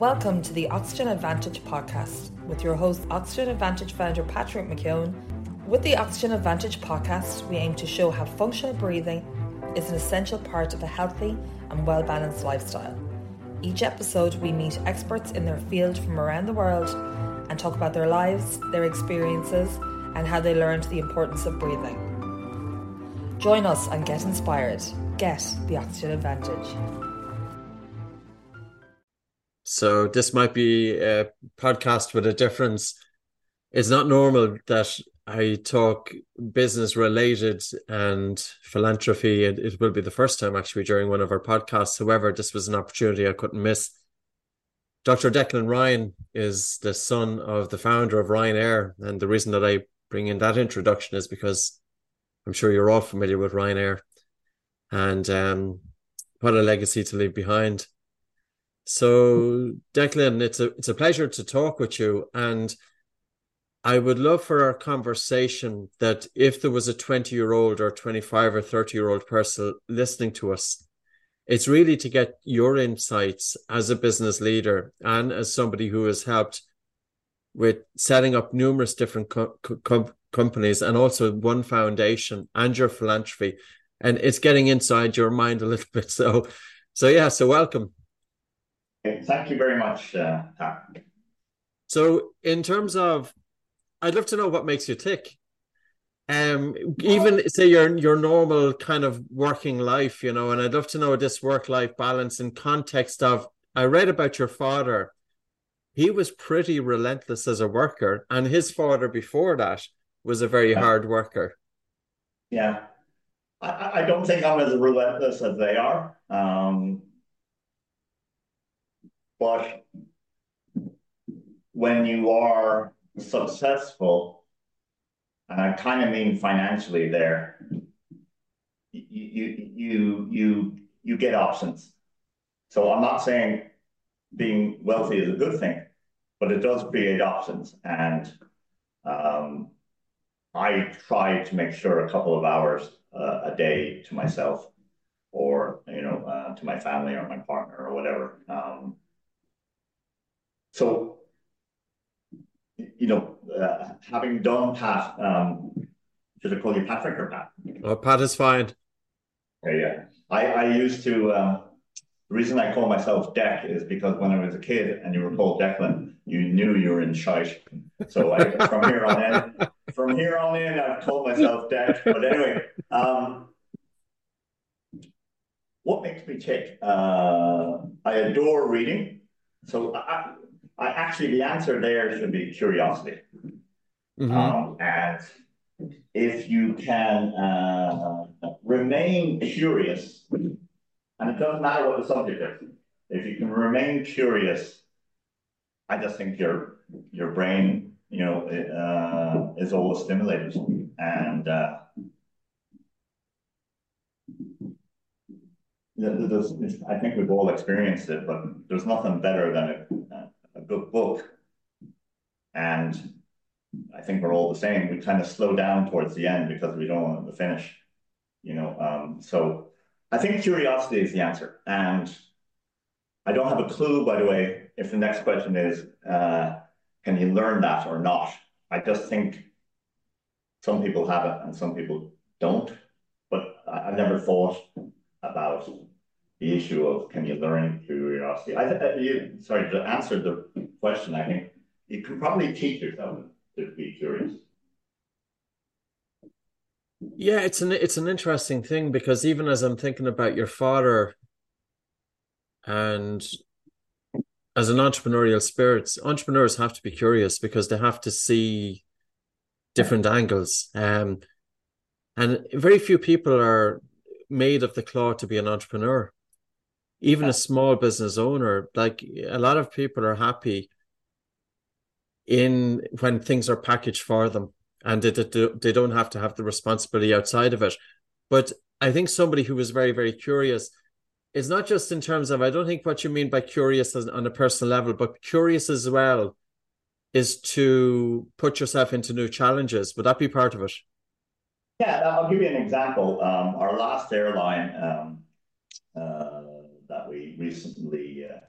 Welcome to the Oxygen Advantage podcast with your host, Oxygen Advantage founder Patrick McKeown. With the Oxygen Advantage podcast, we aim to show how functional breathing is an essential part of a healthy and well balanced lifestyle. Each episode, we meet experts in their field from around the world and talk about their lives, their experiences, and how they learned the importance of breathing. Join us and get inspired. Get the Oxygen Advantage. So this might be a podcast with a difference. It's not normal that I talk business related and philanthropy. It, it will be the first time actually during one of our podcasts. However, this was an opportunity I couldn't miss. Dr. Declan Ryan is the son of the founder of Ryanair. And the reason that I bring in that introduction is because I'm sure you're all familiar with Ryanair and um, what a legacy to leave behind. So, Declan, it's a it's a pleasure to talk with you, and I would love for our conversation that if there was a twenty year old or twenty five or thirty year old person listening to us, it's really to get your insights as a business leader and as somebody who has helped with setting up numerous different co- co- companies and also one foundation and your philanthropy. And it's getting inside your mind a little bit. So so yeah so welcome Thank you very much, uh, So, in terms of, I'd love to know what makes you tick. Um, even say your your normal kind of working life, you know, and I'd love to know this work life balance in context of. I read about your father. He was pretty relentless as a worker, and his father before that was a very yeah. hard worker. Yeah, I, I don't think I'm as relentless as they are. Um, but when you are successful, and I kind of mean financially there, you you you you get options. So I'm not saying being wealthy is a good thing, but it does create options. And um, I try to make sure a couple of hours uh, a day to myself, or you know, uh, to my family or my partner or whatever. Um, so, you know, uh, having done Pat, um, should I call you Patrick or Pat? Oh, Pat is fine. Okay, yeah. I, I used to, um, the reason I call myself Deck is because when I was a kid and you were called Declan, you knew you were in shite. So I, from here on in, from here on in, I've called myself Deck. But anyway, um, what makes me tick? Uh, I adore reading. So I, I actually, the answer there should be curiosity. Mm-hmm. Um, and if you can uh, remain curious, and it doesn't matter what the subject is, if you can remain curious, I just think your your brain, you know, uh, is always stimulated, and uh, I think we've all experienced it, but there's nothing better than it a good book. And I think we're all the same. We kind of slow down towards the end because we don't want to finish, you know. Um, so I think curiosity is the answer. And I don't have a clue, by the way, if the next question is, uh, can you learn that or not? I just think some people have it and some people don't. But I, have never thought about the issue of can you learn curiosity? I th- uh, you, sorry to answer the question. I think you can probably teach yourself to be curious. Yeah, it's an it's an interesting thing because even as I'm thinking about your father and as an entrepreneurial spirit, entrepreneurs have to be curious because they have to see different angles. Um, and very few people are made of the claw to be an entrepreneur even a small business owner like a lot of people are happy in when things are packaged for them and they, they, don't have to have the responsibility outside of it. But i think somebody who was very very curious is not just in terms of i don't think what you mean by curious on a personal level but curious as well is to put yourself into new challenges. Would that be part of it? Yeah i'll give you an example. Um, our last airline um, uh, that we recently uh,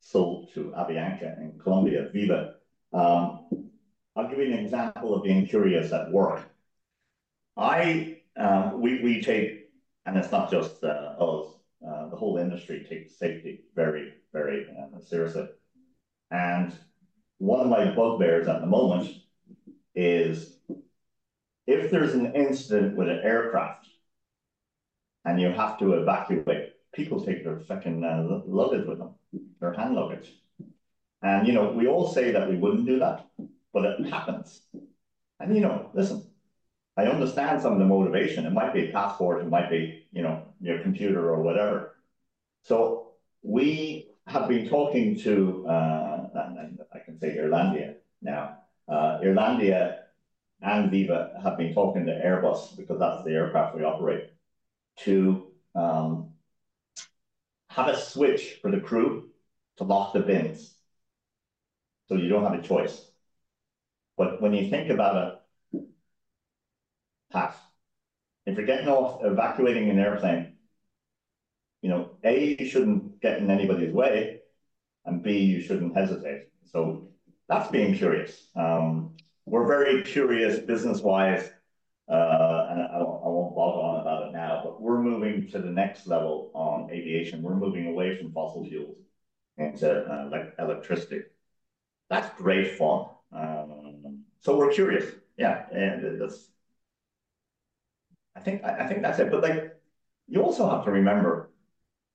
sold to Avianca in Colombia, Viva. Um, I'll give you an example of being curious at work. I um, we we take, and it's not just uh, us. Uh, the whole industry takes safety very very uh, seriously, and one of my bugbears at the moment is if there's an incident with an aircraft and you have to evacuate, people take their fucking uh, luggage with them, their hand luggage. And, you know, we all say that we wouldn't do that, but it happens. And, you know, listen, I understand some of the motivation. It might be a passport, it might be, you know, your computer or whatever. So we have been talking to, uh, I can say Irelandia now. Uh, Irelandia and Viva have been talking to Airbus because that's the aircraft we operate to um, have a switch for the crew to lock the bins. So you don't have a choice. But when you think about it, Pat, if you're getting off evacuating an airplane, you know, A, you shouldn't get in anybody's way, and B, you shouldn't hesitate. So that's being curious. Um, we're very curious business-wise, uh, and I won't bog on about it now, but we're moving to the next level on aviation. We're moving away from fossil fuels into uh, like electricity. That's great fun. Um, so we're curious. Yeah, and that's. I think I think that's it. But like, you also have to remember,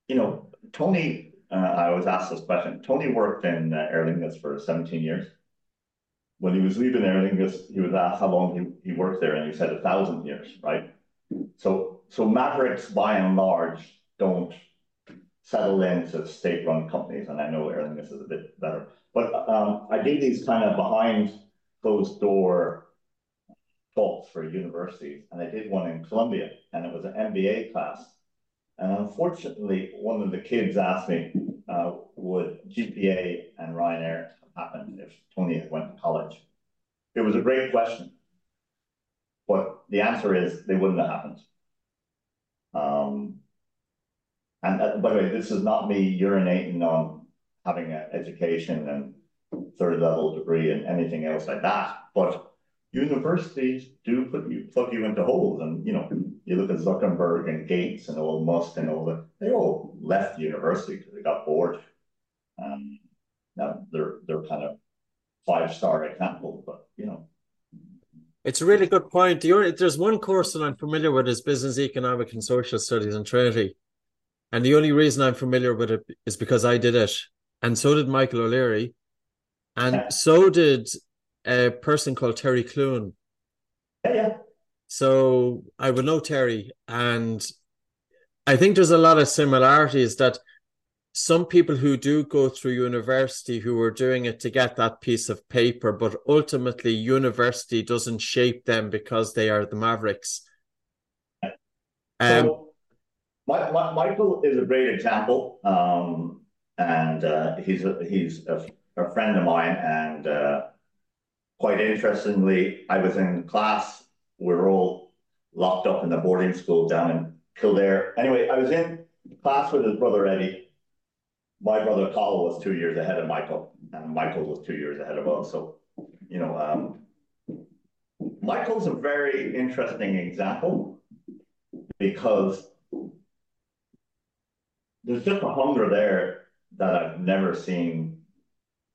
you know, Tony. Uh, I was asked this question. Tony worked in uh, Aer Lingus for 17 years when he was leaving Aer Lingus, he was asked how long he, he worked there, and he said a thousand years, right? So, so Mavericks, by and large, don't settle into state-run companies, and I know Aer is a bit better. But um, I did these kind of behind closed door talks for universities, and I did one in Columbia, and it was an MBA class. And unfortunately, one of the kids asked me, uh, would GPA and Ryanair have happened if Tony had went to college? It was a great question, but the answer is they wouldn't have happened. Um, and uh, by the way, this is not me urinating on having an education and third level degree and anything else like that, but universities do put you plug you into holes, and you know you look at Zuckerberg and Gates and all Musk and all that they all left university because they got bored. Um, now they're they're kind of five star examples, but you know. It's a really good point. there's one course that I'm familiar with is business, economic, and social studies in Trinity, and the only reason I'm familiar with it is because I did it, and so did Michael O'Leary, and yeah. so did a person called Terry Clune. Yeah, yeah. So I would know Terry, and I think there's a lot of similarities that some people who do go through university who are doing it to get that piece of paper, but ultimately university doesn't shape them because they are the Mavericks. Um, so, my, my, Michael is a great example, um, and uh, he's a, he's a, a, friend of mine. And uh, quite interestingly, I was in class. We are all locked up in the boarding school down in Kildare. Anyway, I was in class with his brother Eddie my brother Carl was two years ahead of Michael, and Michael was two years ahead of us. So, you know, um, Michael's a very interesting example because there's just a hunger there that I've never seen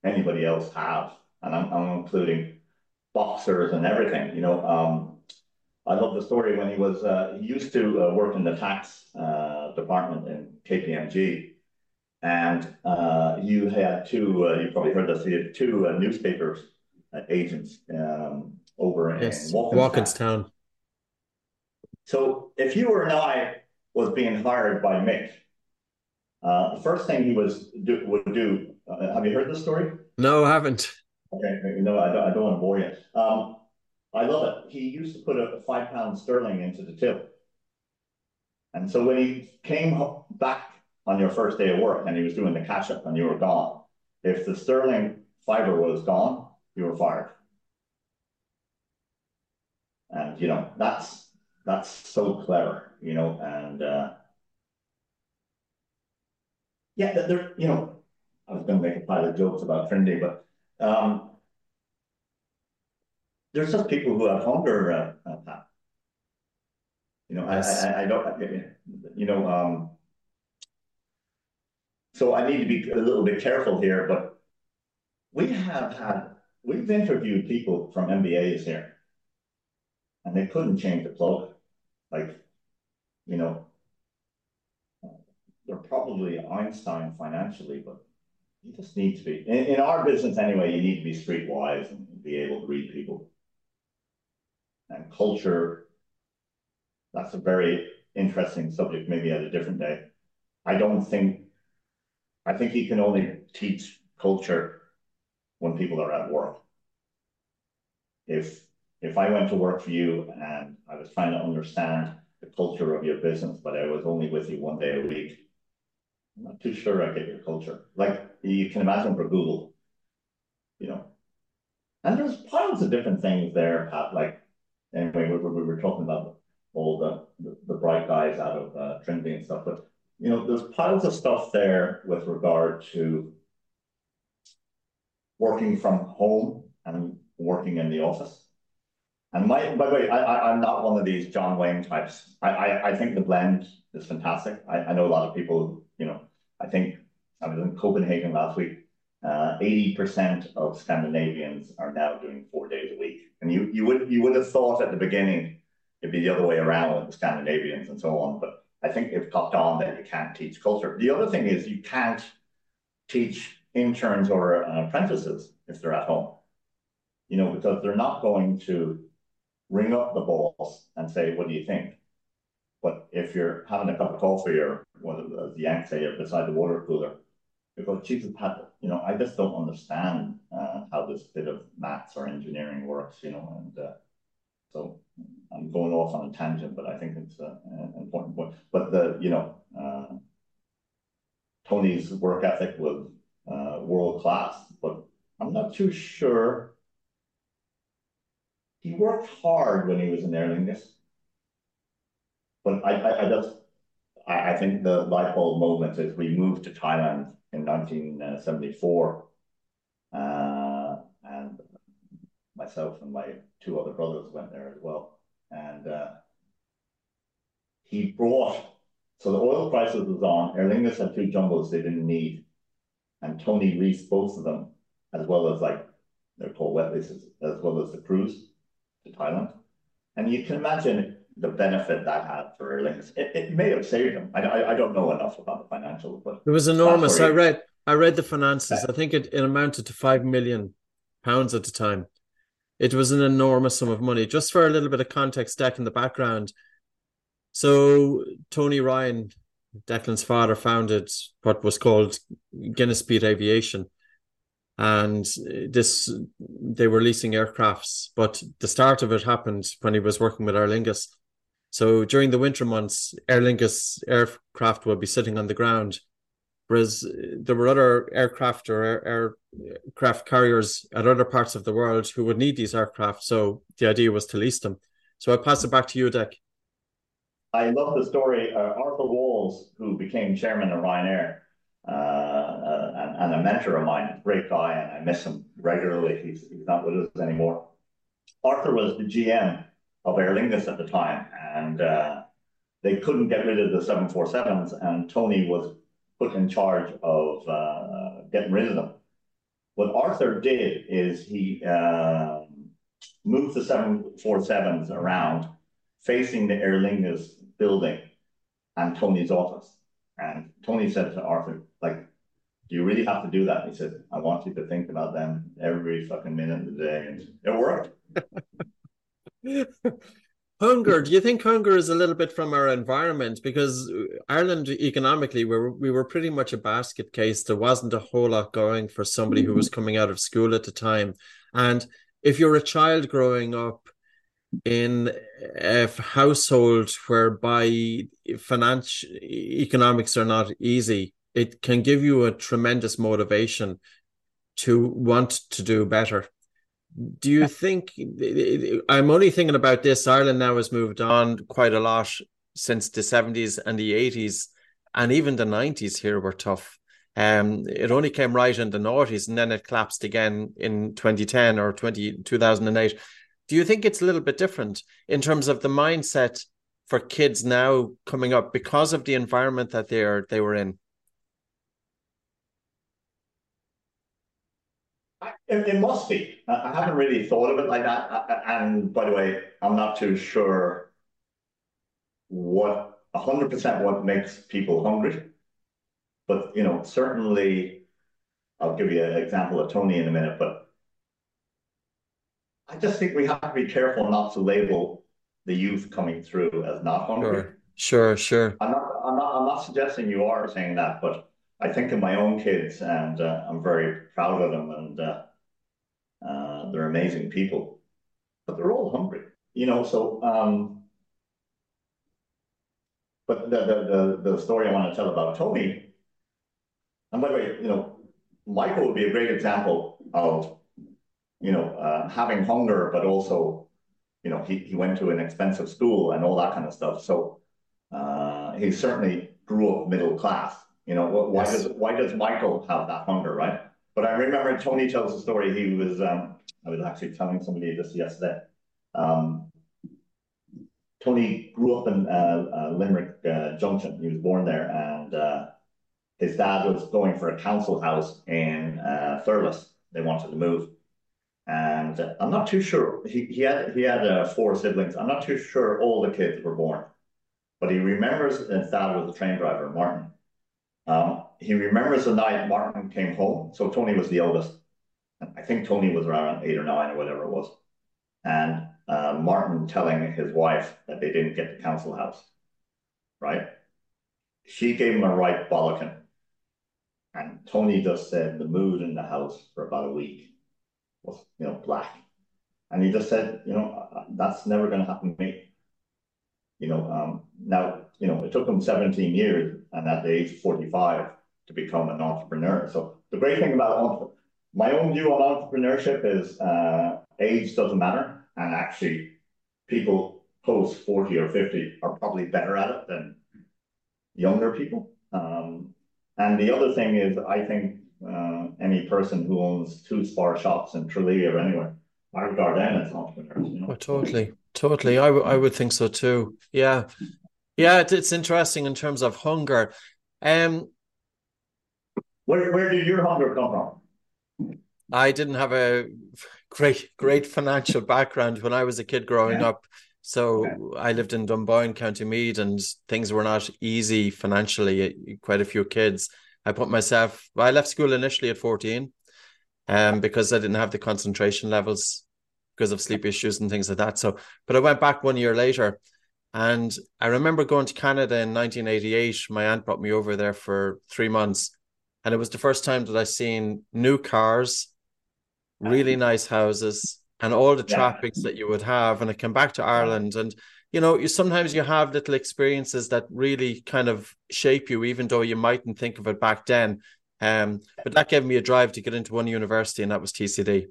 anybody else have, and I'm, I'm including boxers and everything. You know, um, I love the story when he was uh, he used to uh, work in the tax uh, department in KPMG and uh, you had two, uh, you probably heard this, you had two uh, newspapers uh, agents um, over yes. in Walkinstown. So if you or I was being hired by Mick, uh, the first thing he was do, would do, uh, have you heard this story? No, I haven't. Okay, no, I don't, I don't want to bore you. Um, I love it. He used to put a five pound sterling into the till. And so when he came back on your first day of work and he was doing the catch up and you were gone. If the sterling fiber was gone, you were fired. And you know, that's that's so clever, you know, and uh yeah, there, you know, I was going to make a pile of jokes about Trinity, but um, there's just people who have hunger, uh, uh, You know, yes. I, I, I, don't, you know, um, so I need to be a little bit careful here, but we have had, we've interviewed people from MBAs here, and they couldn't change the plug. Like, you know, they're probably Einstein financially, but you just need to be, in, in our business anyway, you need to be streetwise and be able to read people. And culture, that's a very interesting subject, maybe at a different day. I don't think, I think he can only teach culture when people are at work. If if I went to work for you and I was trying to understand the culture of your business, but I was only with you one day a week, I'm not too sure I get your culture. Like you can imagine for Google, you know. And there's piles of different things there, Pat. Like anyway, we, we, we were talking about all the, the, the bright guys out of uh, Trinity and stuff, but you know, there's piles of stuff there with regard to working from home and working in the office. And my, by the way, I, am not one of these John Wayne types. I, I, I think the blend is fantastic. I, I know a lot of people, you know, I think I was in Copenhagen last week. Uh, 80% of Scandinavians are now doing four days a week. And you, you would you would have thought at the beginning it'd be the other way around with the Scandinavians and so on. But I think they've caught on that you can't teach culture. The other thing is you can't teach interns or uh, apprentices if they're at home. You know, because they're not going to ring up the boss and say, what do you think? But if you're having a cup of coffee or what the Yanks say beside the water cooler, because Jesus had, you know, I just don't understand uh, how this bit of maths or engineering works, you know, and uh, so I'm going off on a tangent, but I think it's an important point. But the, you know, uh, Tony's work ethic was uh, world class, but I'm not too sure. He worked hard when he was in Aer Lingus, but I, I, I just, I, I think the light bulb moment is we moved to Thailand in 1974, uh, and myself and my two other brothers went there as well, and uh, he brought. So the oil crisis was on. Aer Lingus had two jumbos they didn't need and Tony leased both of them, as well as like they're called wet leases, as well as the cruise to Thailand. And you can imagine the benefit that had for Aer Lingus. It, it may have saved him. I, I, I don't know enough about the financials, but it was enormous. I read I read the finances. I think it, it amounted to five million pounds at the time. It was an enormous sum of money. Just for a little bit of context, deck in the background. So Tony Ryan, Declan's father founded what was called Guinness Peat Aviation. And this, they were leasing aircrafts, but the start of it happened when he was working with Aer Lingus. So during the winter months, Aer Lingus aircraft would be sitting on the ground, whereas there were other aircraft or air, aircraft carriers at other parts of the world who would need these aircraft. So the idea was to lease them. So I'll pass it back to you, Dick. I love the story. Uh, Arthur Walls, who became chairman of Ryanair, uh, uh, and, and, a mentor of mine, great guy, and I miss him regularly. He's, he's not with us anymore. Arthur was the GM of Aer Lingus at the time, and uh, they couldn't get rid of the 747s, and Tony was put in charge of uh, getting rid of them. What Arthur did is he uh, moved the 747s around facing the Aer Lingus building and Tony's office. And Tony said to Arthur, like, do you really have to do that? And he said, I want you to think about them every fucking minute of the day. And it worked. hunger. Do you think hunger is a little bit from our environment? Because uh, Ireland economically, we were, we were pretty much a basket case. There wasn't a whole lot going for somebody who was mm-hmm. coming out of school at the time. And if you're a child growing up in a household whereby financial economics are not easy, it can give you a tremendous motivation to want to do better. Do you think I'm only thinking about this? Ireland now has moved on quite a lot since the 70s and the 80s, and even the 90s here were tough. Um, it only came right in the noughties and then it collapsed again in 2010 or 20, 2008. Do you think it's a little bit different in terms of the mindset for kids now coming up because of the environment that they are they were in? It, it must be. I haven't really thought of it like that. And by the way, I'm not too sure what 100% what makes people hungry. But, you know, certainly, I'll give you an example of Tony in a minute, but I just think we have to be careful not to label the youth coming through as not hungry. Sure, sure, sure. I'm not, I'm not, I'm not suggesting you are saying that, but I think of my own kids, and uh, I'm very proud of them, and uh, uh, they're amazing people, but they're all hungry, you know. So, um, but the, the the the story I want to tell about Tony, and by the way, you know, Michael would be a great example of, you know, uh, having hunger, but also, you know, he he went to an expensive school and all that kind of stuff. So, uh, he certainly grew up middle class. You know, why yes. does why does Michael have that hunger, right? But I remember Tony tells a story. He was, um, I was actually telling somebody this yesterday. Um, Tony grew up in uh, uh, Limerick uh, Junction. He was born there, and uh, his dad was going for a council house in uh, Thurles. They wanted to move, and uh, I'm not too sure. He he had he had four siblings. I'm not too sure all the kids were born, but he remembers his dad was a train driver, Martin. Um, he remembers the night Martin came home. So Tony was the eldest. I think Tony was around eight or nine or whatever it was. And uh, Martin telling his wife that they didn't get the council house, right? She gave him a right bollocking. And Tony just said the mood in the house for about a week was, you know, black. And he just said, you know, uh, that's never going to happen to me. You know, um, now, you know, it took him 17 years and at the age of 45 to become an entrepreneur. So the great thing about my own view on entrepreneurship is uh, age doesn't matter. And actually, people post 40 or 50 are probably better at it than younger people. Um, and the other thing is, I think uh, any person who owns two spar shops in Tralee or anywhere, I regard them as entrepreneurs. You know? Oh, totally. Totally. I, w- I would think so too. Yeah. Yeah, it, it's interesting in terms of hunger. Um, where, where did your hunger come from? I didn't have a great great financial background when I was a kid growing yeah. up. So okay. I lived in Dunboyne, County Meath, and things were not easy financially. Quite a few kids. I put myself. Well, I left school initially at fourteen, um, because I didn't have the concentration levels because of sleep issues and things like that. So, but I went back one year later, and I remember going to Canada in 1988. My aunt brought me over there for three months, and it was the first time that I seen new cars, really nice houses, and all the traffics that you would have. And I came back to Ireland, and you know, you sometimes you have little experiences that really kind of shape you, even though you mightn't think of it back then. Um, but that gave me a drive to get into one university, and that was TCD.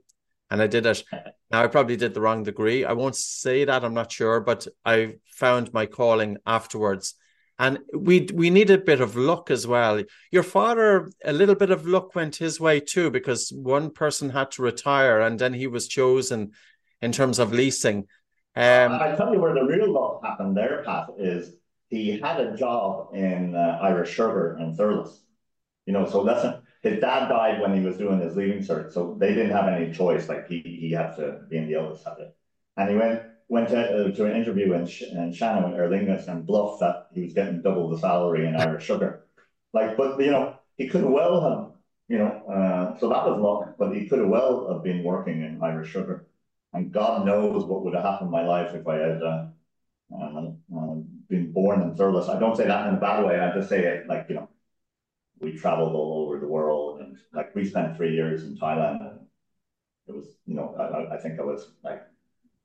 And I did it. Now I probably did the wrong degree. I won't say that, I'm not sure, but I found my calling afterwards and we we need a bit of luck as well. Your father, a little bit of luck went his way too, because one person had to retire, and then he was chosen in terms of leasing. Um, I tell you where the real luck happened there, Pat, is he had a job in uh, Irish Sugar in Thurles. You know, so that's a, his dad died when he was doing his leaving cert, so they didn't have any choice. Like he he had to be in the eldest it, and he went went to, uh, to an interview in, in Shannon Aer Lingus and bluffed that he was getting double the salary in Irish Sugar. Like, but you know, he could well have, you know, uh, so that was luck, but he could well have been working in Irish Sugar. And God knows what would have happened in my life if I had uh, uh, uh been born in Thurles. I don't say that in a bad way. I just say it like, you know, we traveled all over and like we spent three years in Thailand and it was, you know, I, I think I was like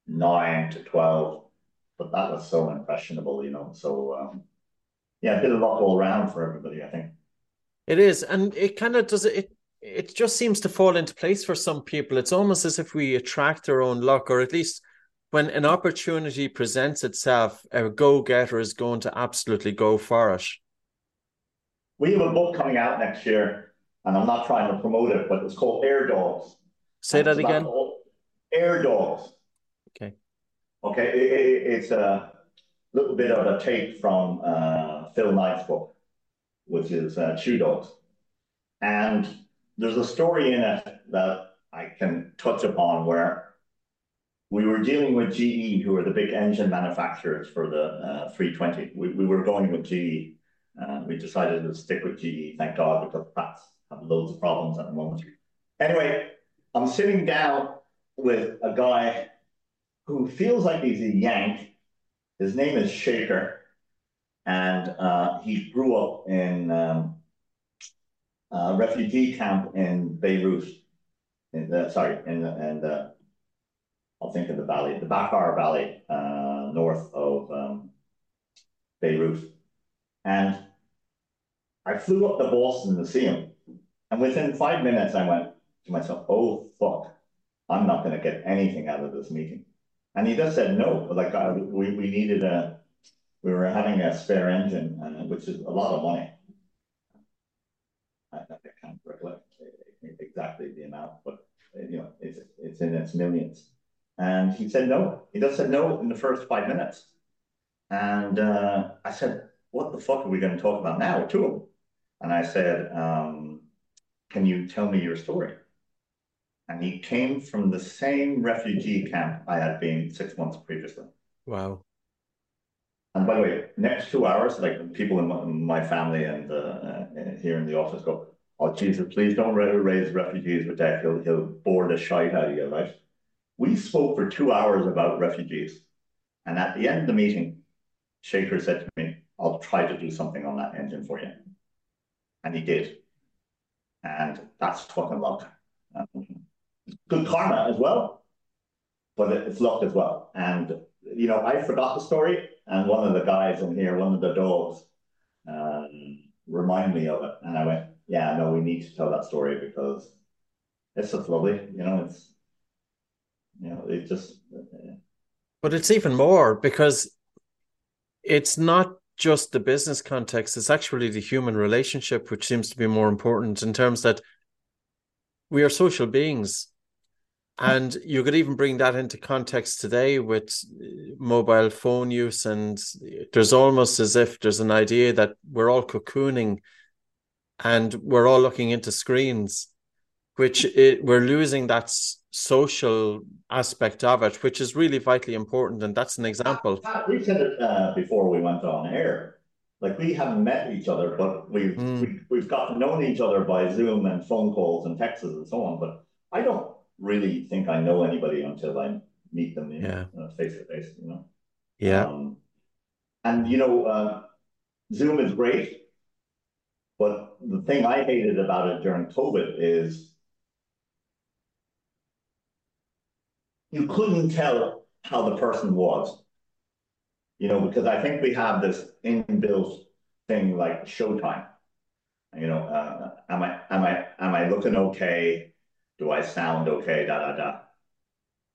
nine to 12, but that was so impressionable, you know. So, um, yeah, a bit of luck all around for everybody, I think. It is. And it kind of does it. It just seems to fall into place for some people. It's almost as if we attract our own luck, or at least when an opportunity presents itself, a go getter is going to absolutely go for it. we have a book coming out next year, and I'm not trying to promote it, but it's called Air Dogs. Say that again. Air Dogs. Okay. Okay, it, it, it's a little bit of a take from uh, Phil Knight's book, which is uh, Shoe Dogs, and there's a story in it that I can touch upon where we were dealing with GE, who are the big engine manufacturers for the uh, 320. We, we were going with GE. Uh, we decided to stick with GE, thank God, because Pratt's have loads of problems at the moment. Anyway, I'm sitting down with a guy who feels like he's a Yank. His name is Shaker, and uh, he grew up in um, a refugee camp in Beirut. In the, sorry, in the, in the I'll think of the valley, the Bekaa Valley, uh, north of um, Beirut. And I flew up to Boston to see him. And within five minutes, I went to myself, oh, fuck, I'm not going to get anything out of this meeting. And he just said no. Like, uh, we, we needed a, we were having a spare engine, uh, which is a lot of money. I, I can't recollect exactly the amount, but you know, it's, it's in its millions. And he said no. He just said no in the first five minutes. And uh, I said, what the fuck are we going to talk about now to him? And I said, um, can you tell me your story? And he came from the same refugee camp I had been six months previously. Wow. And by the way, next two hours, like people in my, my family and uh, uh, here in the office go, oh, Jesus, please don't raise refugees with that. He'll, he'll bore the shite out of you, right? We spoke for two hours about refugees. And at the end of the meeting, Shaker said to me, I'll try to do something on that engine for you. And he did. And that's fucking luck. Um, good karma as well, but it's luck as well. And, you know, I forgot the story. And one of the guys in here, one of the dogs, um, reminded me of it. And I went, yeah, no, we need to tell that story because it's just lovely. You know, it's you know, it just. Uh, but it's even more because it's not just the business context; it's actually the human relationship, which seems to be more important in terms that we are social beings. And you could even bring that into context today with uh, mobile phone use. And there's almost as if there's an idea that we're all cocooning and we're all looking into screens, which it, we're losing that social aspect of it, which is really vitally important. And that's an example. We said it uh, before we went on air. Like we haven't met each other, but we've mm. we, we've gotten known each other by Zoom and phone calls and texts and so on. But I don't really think I know anybody until I meet them, face to face. You know. Yeah. Um, and you know, uh, Zoom is great, but the thing I hated about it during COVID is you couldn't tell how the person was. You know, because I think we have this inbuilt thing like showtime. You know, uh, am I am I am I looking okay? Do I sound okay? Da da da.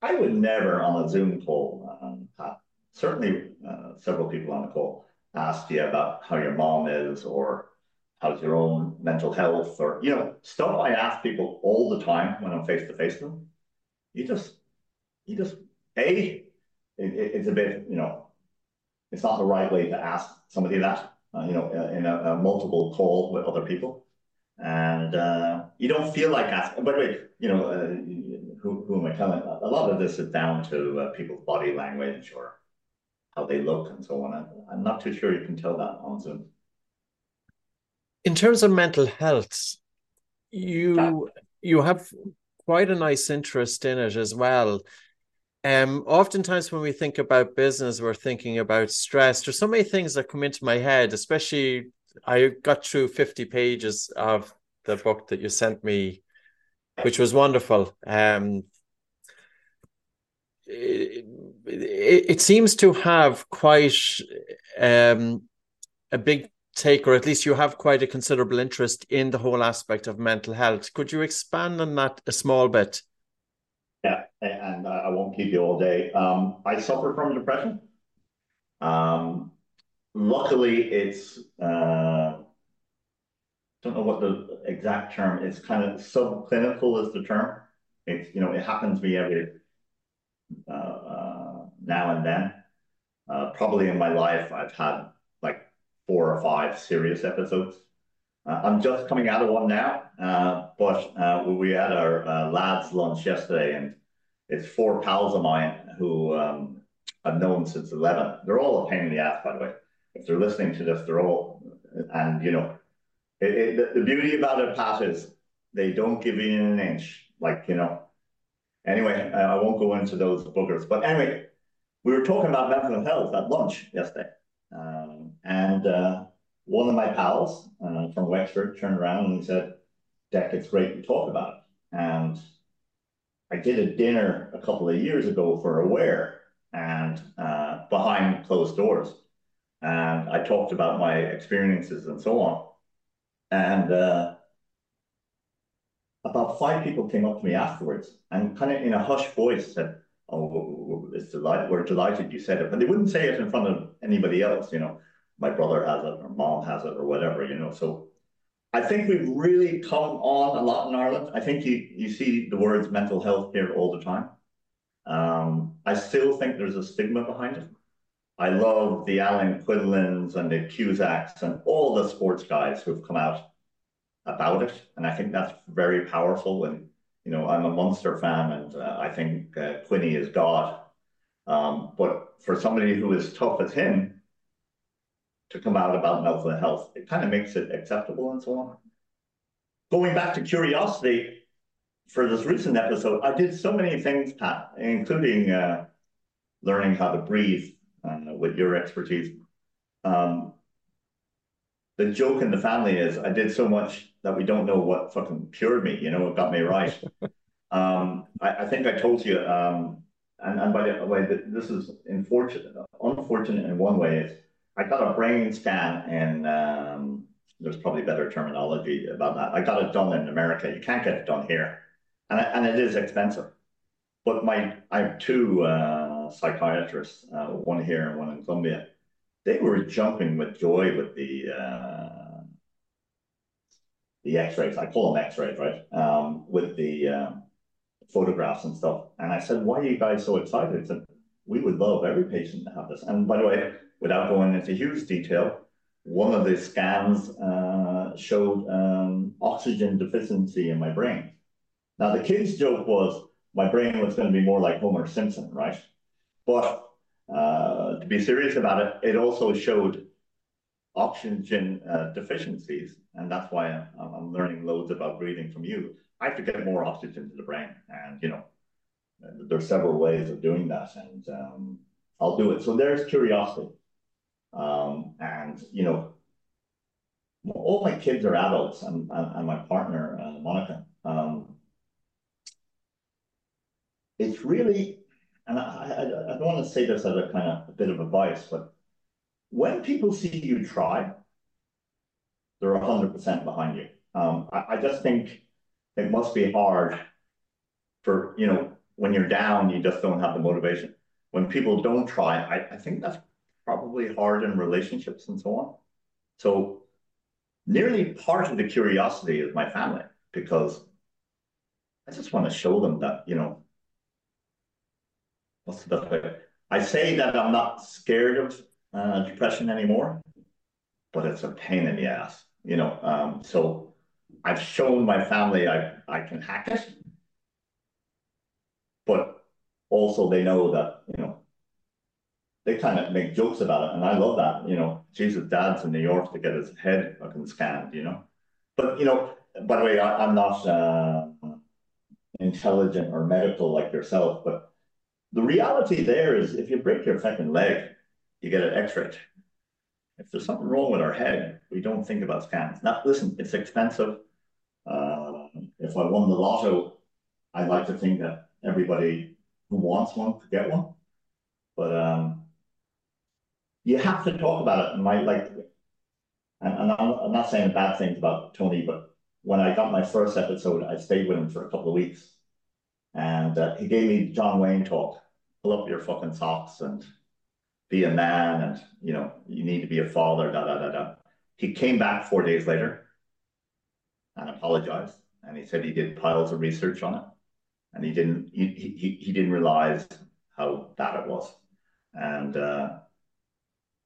I would never on a Zoom call, um, have, certainly uh, several people on the call asked you about how your mom is or how's your own mental health or you know stuff I ask people all the time when I'm face to face with them. You just you just a it, it's a bit you know it's not the right way to ask somebody that uh, you know in a, a, multiple call with other people. And uh, you don't feel like asking by the way you know uh, who, who am i telling? A lot of this is down to uh, people's body language or how they look and so on. I'm not too sure you can tell that on zoom. In terms of mental health you yeah. you have quite a nice interest in it as well um, oftentimes when we think about business, we're thinking about stress. There's so many things that come into my head, especially I got through 50 pages of the book that you sent me, which was wonderful. Um, it, it, seems to have quite um, a big take, or at least you have quite a considerable interest in the whole aspect of mental health. Could you expand on that a small bit? Won't keep you all day. Um, I suffer from depression. Um, luckily, it's uh, don't know what the exact term is. Kind of subclinical is the term. It's you know it happens to me every uh, uh, now and then. Uh, probably in my life, I've had like four or five serious episodes. Uh, I'm just coming out of one now, uh, but uh, we had our lads lunch yesterday, and it's four pals of mine who um, I've known since 11. They're all a pain in the ass, by the way. If they're listening to this, they're all, and you know, it, it, the beauty about it, Pat, is they don't give you an inch. Like, you know, anyway, I won't go into those boogers. But anyway, we were talking about mental health at lunch yesterday. Um, and uh, one of my pals uh, from Wexford turned around and he said, Deck, it's great to talk about it. And I did a dinner a couple of years ago for Aware and uh, behind closed doors. And I talked about my experiences and so on. And uh, about five people came up to me afterwards and kind of in a hushed voice said, Oh, it's delight we're delighted you said it. But they wouldn't say it in front of anybody else, you know. My brother has it or mom has it or whatever, you know. So I think we've really come on a lot in Ireland. I think you, you see the words mental health here all the time. Um, I still think there's a stigma behind it. I love the Alan Quinlans and the Cusacks and all the sports guys who've come out about it. And I think that's very powerful. And, you know, I'm a Munster fan and uh, I think uh, Quinny is God. Um, but for somebody who is tough as him to come out about mental health, it kind of makes it acceptable and so on. Going back to curiosity, for this recent episode, I did so many things, Pat, including uh, learning how to breathe uh, with your expertise. Um, the joke in the family is I did so much that we don't know what fucking cured me. You know, it got me right. um, I, I, think I told you, um, and, and by the way, this is unfortunate, unfortunate in one way. Is I got a brain scan and um, there's probably better terminology about that. I got it done in America. You can't get it done here, and and it is expensive. But my I have two uh, psychiatrists, uh, one here and one in Colombia they were jumping with joy with the uh, the X-rays. I call them X-rays, right? Um, with the um, photographs and stuff. And I said, "Why are you guys so excited?" I said, "We would love every patient to have this." And by the way, without going into huge detail, one of the scans uh, showed um, oxygen deficiency in my brain. Now the kid's joke was my brain was going to be more like Homer Simpson, right? But uh, to be serious about it, it also showed oxygen uh, deficiencies, and that's why I'm, I'm, learning loads about breathing from you. I have to get more oxygen to the brain, and you know, there's several ways of doing that, and um, I'll do it. So there's curiosity, um, and you know, all my kids are adults, and, and, and my partner uh, Monica. Um, it's really and I, I, I don't want to say this as a kind of a bit of advice, but when people see you try, they're 100% behind you. Um, I, I just think it must be hard for, you know, when you're down, you just don't have the motivation. When people don't try, I, I think that's probably hard in relationships and so on. So nearly part of the curiosity is my family because I just want to show them that, you know, what's the best way? I say that I'm not scared of uh, depression anymore, but it's a pain in the ass, you know. Um, so I've shown my family I, I can hack it, but also they know that, you know, they kind of make jokes about it. And I love that, you know, Jesus, dad's in New York to get his head fucking scanned, you know. But, you know, by the way, I, am not uh, intelligent or medical like yourself, but the reality there is if you break your fucking leg, you get an x-ray. If there's something wrong with our head, we don't think about scans. Now, listen, it's expensive. Uh, if I won the lotto, I'd like to think that everybody who wants one could get one. But um, you have to talk about it. My like, and, and I'm, I'm not saying bad things about Tony, but when I got my first episode, I stayed with him for a couple of weeks and uh, he gave me John Wayne talk. Pull up your fucking socks and be a man, and you know you need to be a father. Da da da da. He came back four days later, and apologized. And he said he did piles of research on it, and he didn't he he, he didn't realize how bad it was. And uh,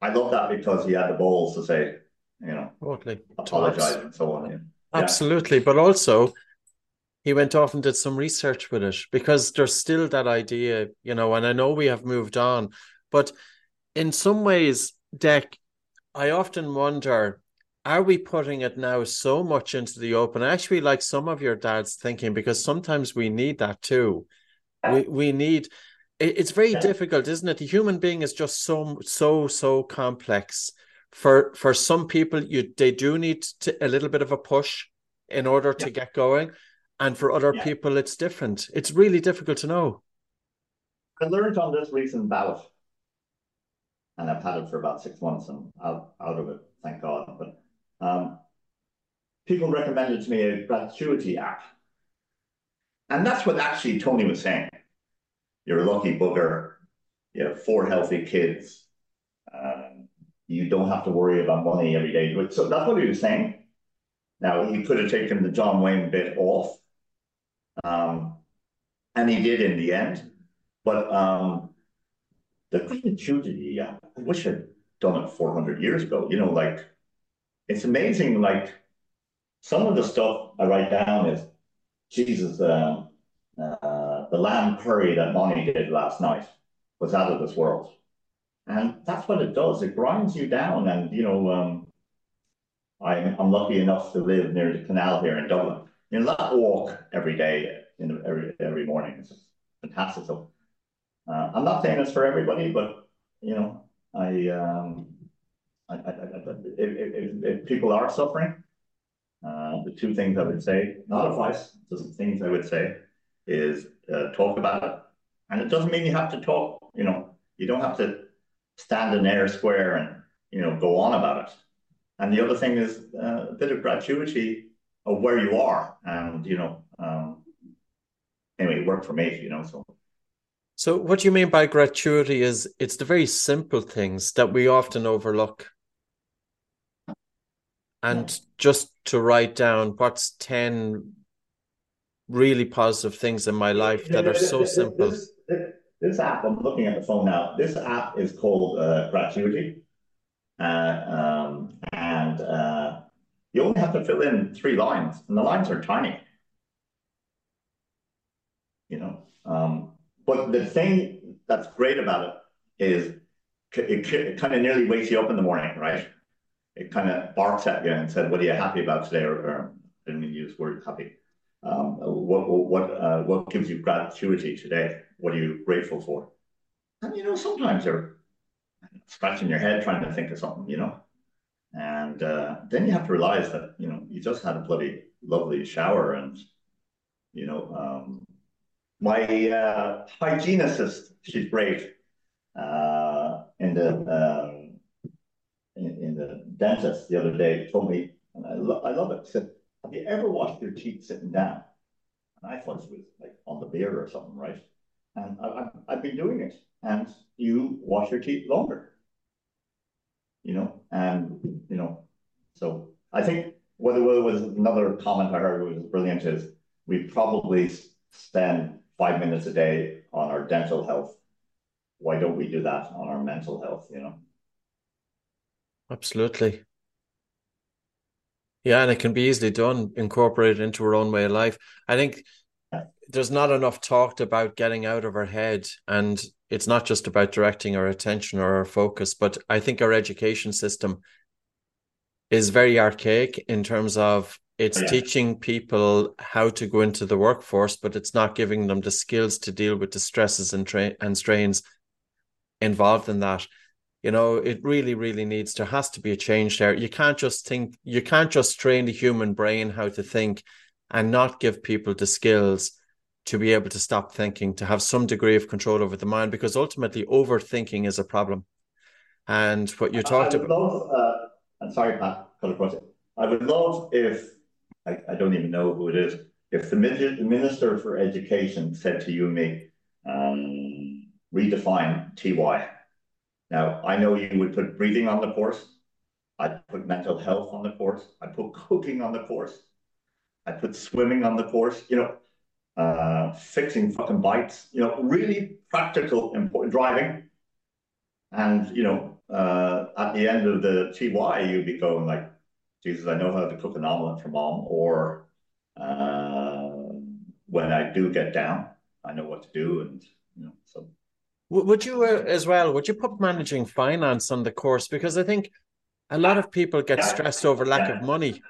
I love that because he had the balls to say, you know, totally apologize and so on. Yeah. Absolutely, but also he went off and did some research with it because there's still that idea, you know, and I know we have moved on, but in some ways, Deck, I often wonder are we putting it now so much into the open? I actually like some of your dad's thinking because sometimes we need that too. We we need it's very yeah. difficult, isn't it? The human being is just so so so complex. For for some people, you they do need to, a little bit of a push in order to yeah. get going, and for other yeah. people, it's different. It's really difficult to know. I learned on this recent ballot, and I've had it for about six months, and out out of it, thank God. But um, people recommended to me a gratuity app, and that's what actually Tony was saying you're a lucky bugger. You have four healthy kids. Um, you don't have to worry about money every day. So that's what he was saying. Now, he could have taken the John Wayne bit off. Um, and he did in the end. But um, the gratuity, yeah, I wish I'd done it 400 years ago. You know, like, it's amazing. Like, some of the stuff I write down is, Jesus, um, uh, the lamb curry that Bonnie did last night was out of this world. And that's what it does. It grinds you down. And, you know, um, I, I'm lucky enough to live near the canal here in Dublin. You know, that walk every day, know, every, every morning is fantastic. So uh, I'm not saying it's for everybody, but, you know, I, um, I, I, I if, if, if, people are suffering, uh, the two things I would say, not advice, just things I would say is uh, talk about it. And it doesn't mean you have to talk, you know, you don't have to stand in Eyre Square and, you know, go on about it. And the other thing is uh, a bit of gratuity of where you are. And, you know, um, anyway, it worked for me, you know, so. So what do you mean by gratuity is it's the very simple things that we often overlook. And just to write down what's 10 really positive things in my life that are so simple. This, this, app, I'm looking at the phone now. This app is called uh, Gratuity. Uh, um, and uh, you only have to fill in three lines, and the lines are tiny. You know, um, but the thing that's great about it is it, it kind of nearly wakes you up in the morning, right? It kind of barks at you and said, "What are you happy about today?" Or, or I didn't mean to use the word happy um, what what uh, what gives you gratitude today? What are you grateful for? And you know, sometimes you're scratching your head trying to think of something, you know, and uh, then you have to realize that you know you just had a bloody lovely shower, and you know, um, my uh, hygienist, she's great uh, in the um, in, in, the dentist the other day told me, and I, lo- I love it. Said, have you ever washed your teeth sitting down? And I thought it was like on the beer or something, right? And I, have been doing it. And you wash your teeth longer, you know? And, you know, so I think whether what was another comment I heard was brilliant is we probably spend five minutes a day on our dental health. Why don't we do that on our mental health, you know? Absolutely. Yeah, and it can be easily done, incorporated into our own way of life. I think there's not enough talked about getting out of our head, and it's not just about directing our attention or our focus, but I think our education system is very archaic in terms of it's yeah. teaching people how to go into the workforce, but it's not giving them the skills to deal with the stresses and tra- and strains involved in that you know it really really needs there has to be a change there. You can't just think you can't just train the human brain how to think and not give people the skills to be able to stop thinking to have some degree of control over the mind because ultimately overthinking is a problem. And what you talked about love, uh, i'm sorry pat cut across it i would love if I, I don't even know who it is if the minister for education said to you and me um, redefine TY now, I know you would put breathing on the course. I'd put mental health on the course. I'd put cooking on the course. I'd put swimming on the course, you know, uh, fixing fucking bikes, you know, really practical, important driving. And, you know, uh, at the end of the TY, you'd be going like, Jesus, I know how to cook an omelet for mom. Or uh, when I do get down, I know what to do. And, you know, so. Would you uh, as well, would you put managing finance on the course? Because I think a lot of people get yeah. stressed over lack yeah. of money.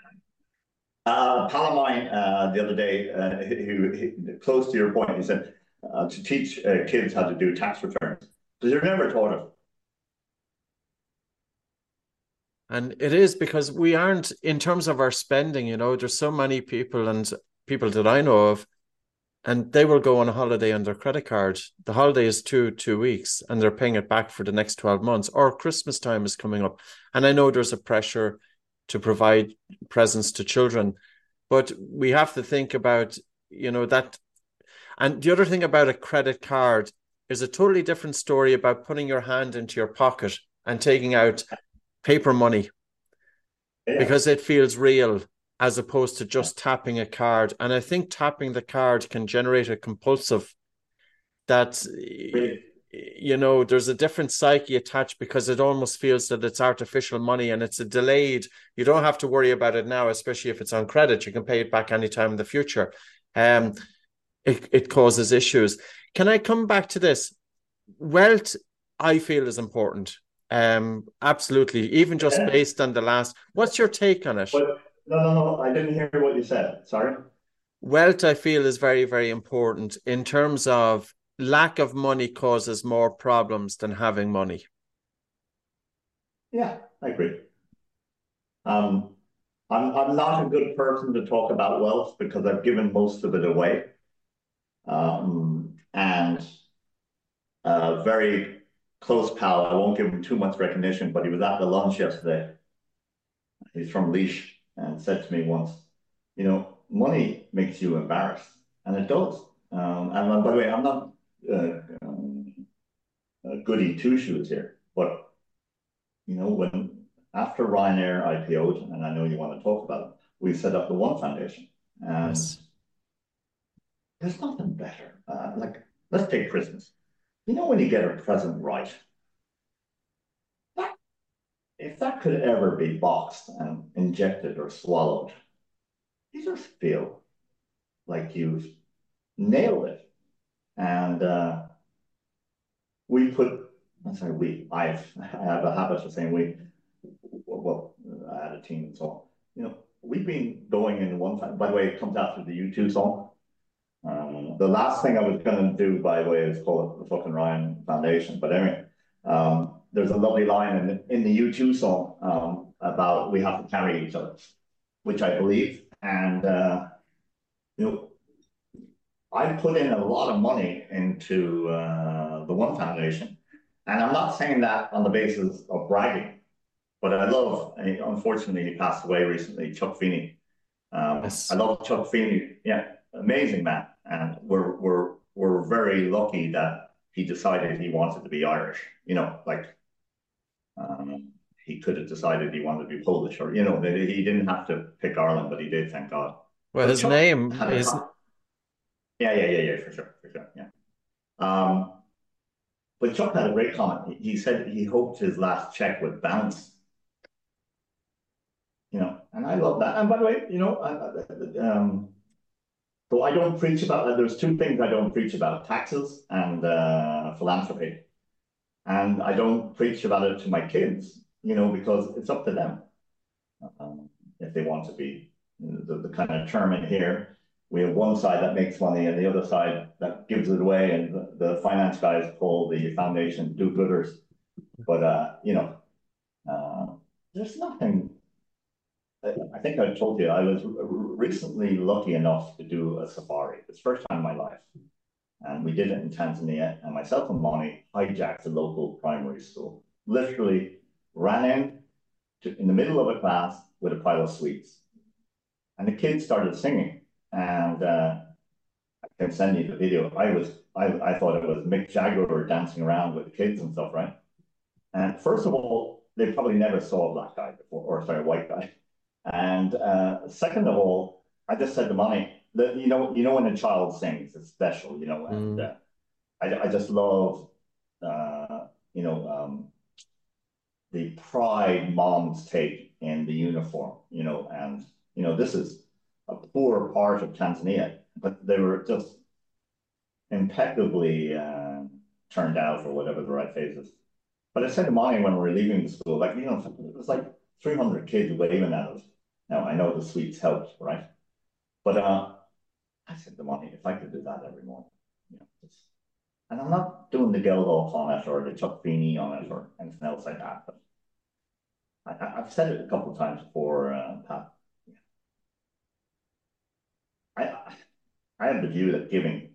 Uh, a pal of mine uh, the other day, uh, who, who, close to your point, he said uh, to teach uh, kids how to do tax returns because you're never taught it. And it is because we aren't, in terms of our spending, you know, there's so many people and people that I know of, and they will go on a holiday on their credit card. The holiday is two, two weeks, and they're paying it back for the next 12 months, or Christmas time is coming up. And I know there's a pressure to provide presents to children. But we have to think about, you know, that. And the other thing about a credit card is a totally different story about putting your hand into your pocket and taking out paper money yeah. because it feels real as opposed to just tapping a card. And I think tapping the card can generate a compulsive that you know there's a different psyche attached because it almost feels that it's artificial money and it's a delayed you don't have to worry about it now especially if it's on credit. You can pay it back anytime in the future. Um it, it causes issues. Can i come back to this? Wealth i feel is important. Um absolutely. Even just yeah. based on the last what's your take on it? But, no no no i didn't hear what you said sorry wealth i feel is very very important in terms of lack of money causes more problems than having money. Yeah, I agree. Um, I'm, I'm not a good person to talk about wealth because I've given most of it away. Um, and a very close pal, I won't give him too much recognition, but he was at the lunch yesterday. He's from Laois and said to me once, you know, money makes you embarrassed. And it does. Um, and by the way, I'm not uh, um, goody two shoes here. But you know, when after Ryanair IPO'd, and I know you want to talk about it, we set up the One Foundation, and yes. there's nothing better. Uh, like, let's take Christmas. You know, when you get a present right, if that could ever be boxed and injected or swallowed, you just feel like you've nailed it. And uh, we put, I'm sorry, we, I've, I have a habit of saying we, well, I had a team and so on. You know, we've been going in one time, by the way, it comes after the U2 song. Um, the last thing I was going to do, by the way, is call it the fucking Ryan Foundation. But anyway, um, there's a lovely line in the, in the U2 song um, about we have to carry each other, which I believe. And, uh, you know, I put in a lot of money into uh, the One Foundation, and I'm not saying that on the basis of bragging, but I love. Unfortunately, he passed away recently, Chuck Feeney. Um, yes. I love Chuck Feeney. Yeah, amazing man, and we're we're we're very lucky that he decided he wanted to be Irish. You know, like um, he could have decided he wanted to be Polish, or you know, he didn't have to pick Ireland, but he did. Thank God. Well, but his Chuck name is yeah, yeah, yeah, yeah, for sure, for sure, yeah. Um, but Chuck had a great comment. He said he hoped his last check would bounce. You know, and I love that. And by the way, you know, um, so I don't preach about. Uh, there's two things I don't preach about: taxes and uh, philanthropy. And I don't preach about it to my kids, you know, because it's up to them um, if they want to be. The, the kind of term in here we have one side that makes money and the other side that gives it away. And the, the finance guys call the foundation do-gooders. But, uh, you know, uh, there's nothing. I think I told you I was recently lucky enough to do a safari. It's the first time in my life. And we did it in Tanzania. And myself and Monty hijacked the local primary school. Literally ran in to, in the middle of a class with a pile of sweets. And the kids started singing and uh, I can send you the video. I was I, I thought it was Mick Jagger dancing around with the kids and stuff, right? And first of all, they probably never saw a black guy before, or sorry, a white guy. And uh, second of all, I just said to Monty, that you know, you know when a child sings, it's special, you know, and mm. uh, I, I just love, uh, you know, um, the pride moms take in the uniform, you know, and you know, this is a poor part of Tanzania, but they were just impeccably uh, turned out, or whatever the right phrase is. But I said to Monty when we were leaving the school, like, you know, it was like 300 kids waving at us. Now, I know the sweets helped, right? But uh, I said the Monty, if I could do that every morning, you know, just, and I'm not doing the Geldof on it or the Chuck Feeney on it or anything else like that, but I, have said it a couple of times before, uh, Pat. I, I have the view that giving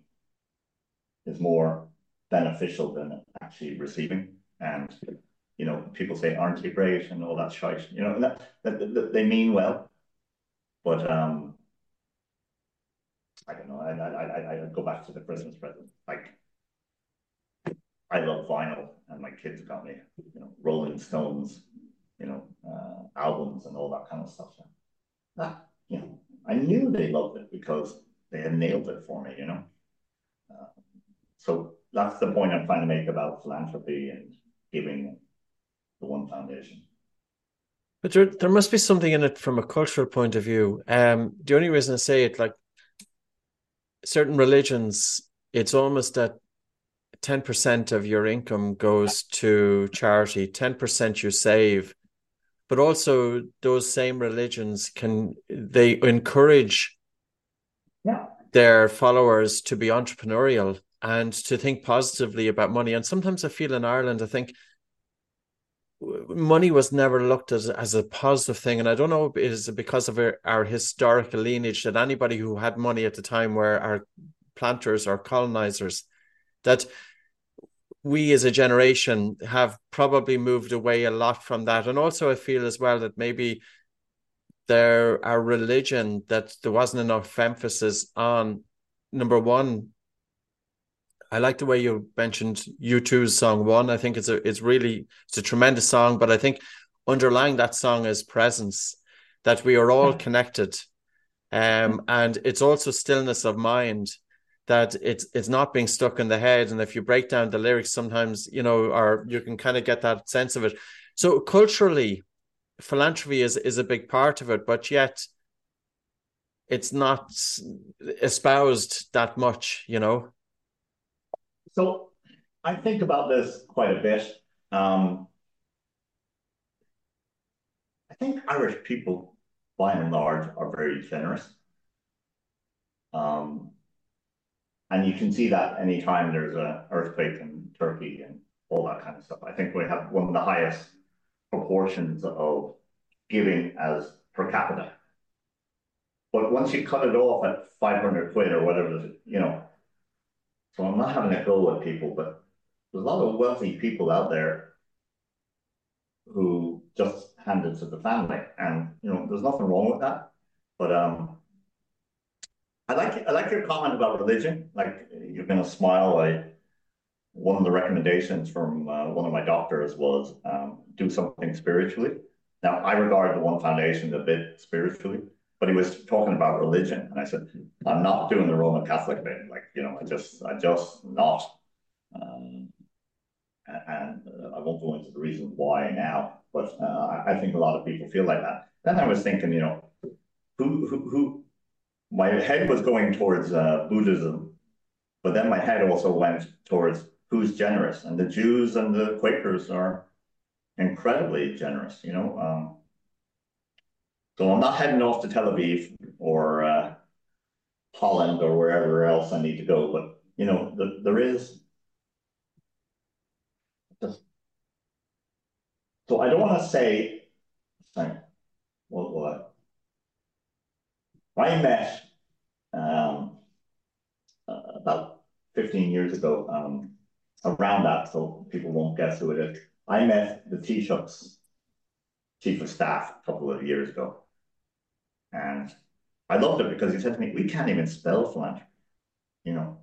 is more beneficial than actually receiving. And, you know, people say, aren't you great? And all that shite, you know, that, that, that they mean well. But um, I don't know. I, I, I, I go back to the Christmas present. Like, I love vinyl, and my kids got me, you know, Rolling Stones, you know, uh, albums and all that kind of stuff. That, you know, I knew they loved it because they had nailed it for me, you know. Uh, so that's the point I'm trying to make about philanthropy and giving the One Foundation. But there, there must be something in it from a cultural point of view. Um, the only reason I say it, like certain religions, it's almost that 10% of your income goes to charity, 10% you save. But also those same religions can they encourage yeah. their followers to be entrepreneurial and to think positively about money. And sometimes I feel in Ireland, I think money was never looked as as a positive thing, and I don't know is it because of our, our historical lineage that anybody who had money at the time were our planters or colonizers, that we as a generation have probably moved away a lot from that, and also I feel as well that maybe there our religion that there wasn't enough emphasis on number one I like the way you mentioned U2's song one. I think it's a it's really it's a tremendous song, but I think underlying that song is presence, that we are all connected. Um, and it's also stillness of mind that it's it's not being stuck in the head. And if you break down the lyrics, sometimes you know, or you can kind of get that sense of it. So culturally, philanthropy is is a big part of it, but yet it's not espoused that much, you know. So I think about this quite a bit. Um, I think Irish people, by and large, are very generous. Um, and you can see that anytime there's an earthquake in Turkey and all that kind of stuff. I think we have one of the highest proportions of giving as per capita. But once you cut it off at 500 quid or whatever, you know, so I'm not having a go at people, but there's a lot of wealthy people out there who just hand it to the family, and you know, there's nothing wrong with that. But um, I like I like your comment about religion. Like you're gonna smile. I one of the recommendations from uh, one of my doctors was um, do something spiritually. Now I regard the One Foundation a bit spiritually but he was talking about religion, and I said, "I'm not doing the Roman Catholic thing. Like, you know, I just, I just not." Um, and uh, I won't go into the reasons why now, but uh, I think a lot of people feel like that. Then I was thinking, you know, who, who, who my head was going towards uh, Buddhism, but then my head also went towards who's generous, and the Jews and the Quakers are incredibly generous. You know, um, so I'm not heading off to Tel Aviv or uh, Holland or wherever else I need to go, but you know, the, there is. So I don't want to say, sorry, what, what I met um, uh, about 15 years ago, um, around that, so people won't guess who it is. I met the Taoiseach's chief of staff a couple of years ago. And I loved it because he said to me, we can't even spell philanthropy, you know.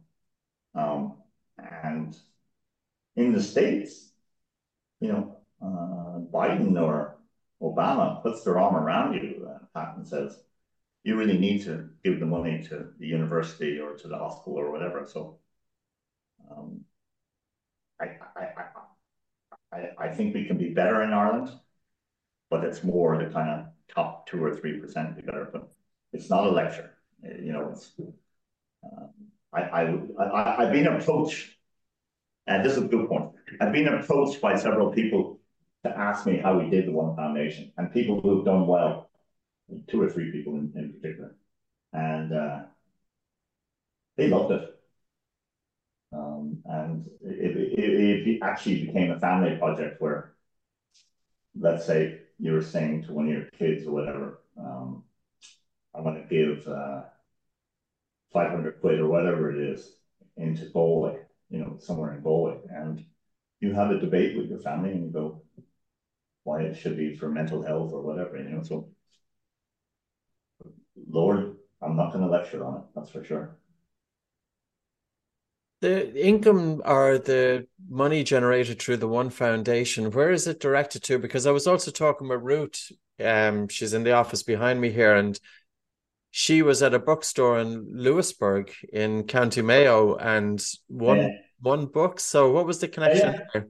Um, and in the States, you know, uh, Biden or Obama puts their arm around you, and says, you really need to give the money to the university or to the hospital or whatever. So um, I, I, I, I think we can be better in Ireland, but it's more the kind of top two or three percent be. But it's not a lecture, you know. It's um, I, I, I I've been approached, and this is a good point. I've been approached by several people to ask me how we did the One Foundation, and people who've done well, two or three people in, in particular, and uh, they loved it. Um, and it, it, it, actually became a family project where, let's say, you were saying to one of your kids or whatever, um, I want to give uh, 500 quid or whatever it is into Galway, you know, somewhere in Galway. And you have a debate with your family and you go, why it should be for mental health or whatever, you know. So, Lord, I'm not going to lecture on it, that's for sure. The income or the money generated through the One Foundation, where is it directed to? Because I was also talking with Ruth. Um, she's in the office behind me here, and she was at a bookstore in Louisburgh in County Mayo and one yeah. one book. So what was the connection yeah, there?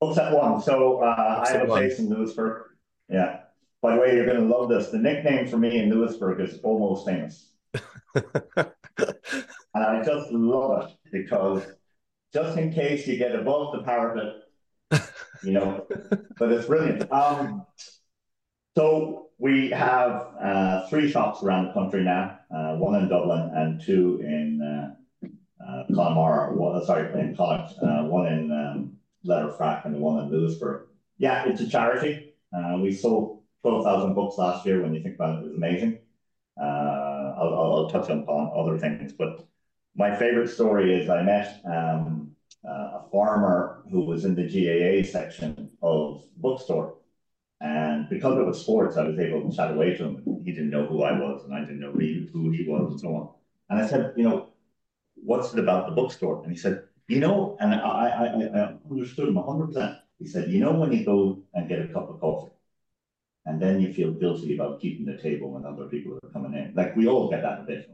Books at one. So uh, I have a place in Louisburgh. Yeah. By the way, you're going to love this. The nickname for me in Louisburgh is almost famous. and I just love it because just in case you get above the parapet, you know, but it's brilliant. Um, so we have uh, three shops around the country now, uh, one in Dublin and two in uh, uh, Connemara, one, sorry, in Connacht, uh, one in um, Letterfrack and the one in Louisburgh. Yeah, it's a charity. Uh, we sold 12,000 books last year. When you think about it, it was amazing. Uh, I'll, I'll, touch upon other things, but my favorite story is I met um, uh, a farmer who was in the GAA section of bookstore and because it was sports, I was able to chat away to him. He didn't know who I was, and I didn't know who he was, and so on. And I said, you know, what's it about the bookstore? And he said, you know, and I, I, I understood him 100%. He said, you know, when you go and get a cup of coffee, and then you feel guilty about keeping the table when other people are coming in. Like we all get that a bit.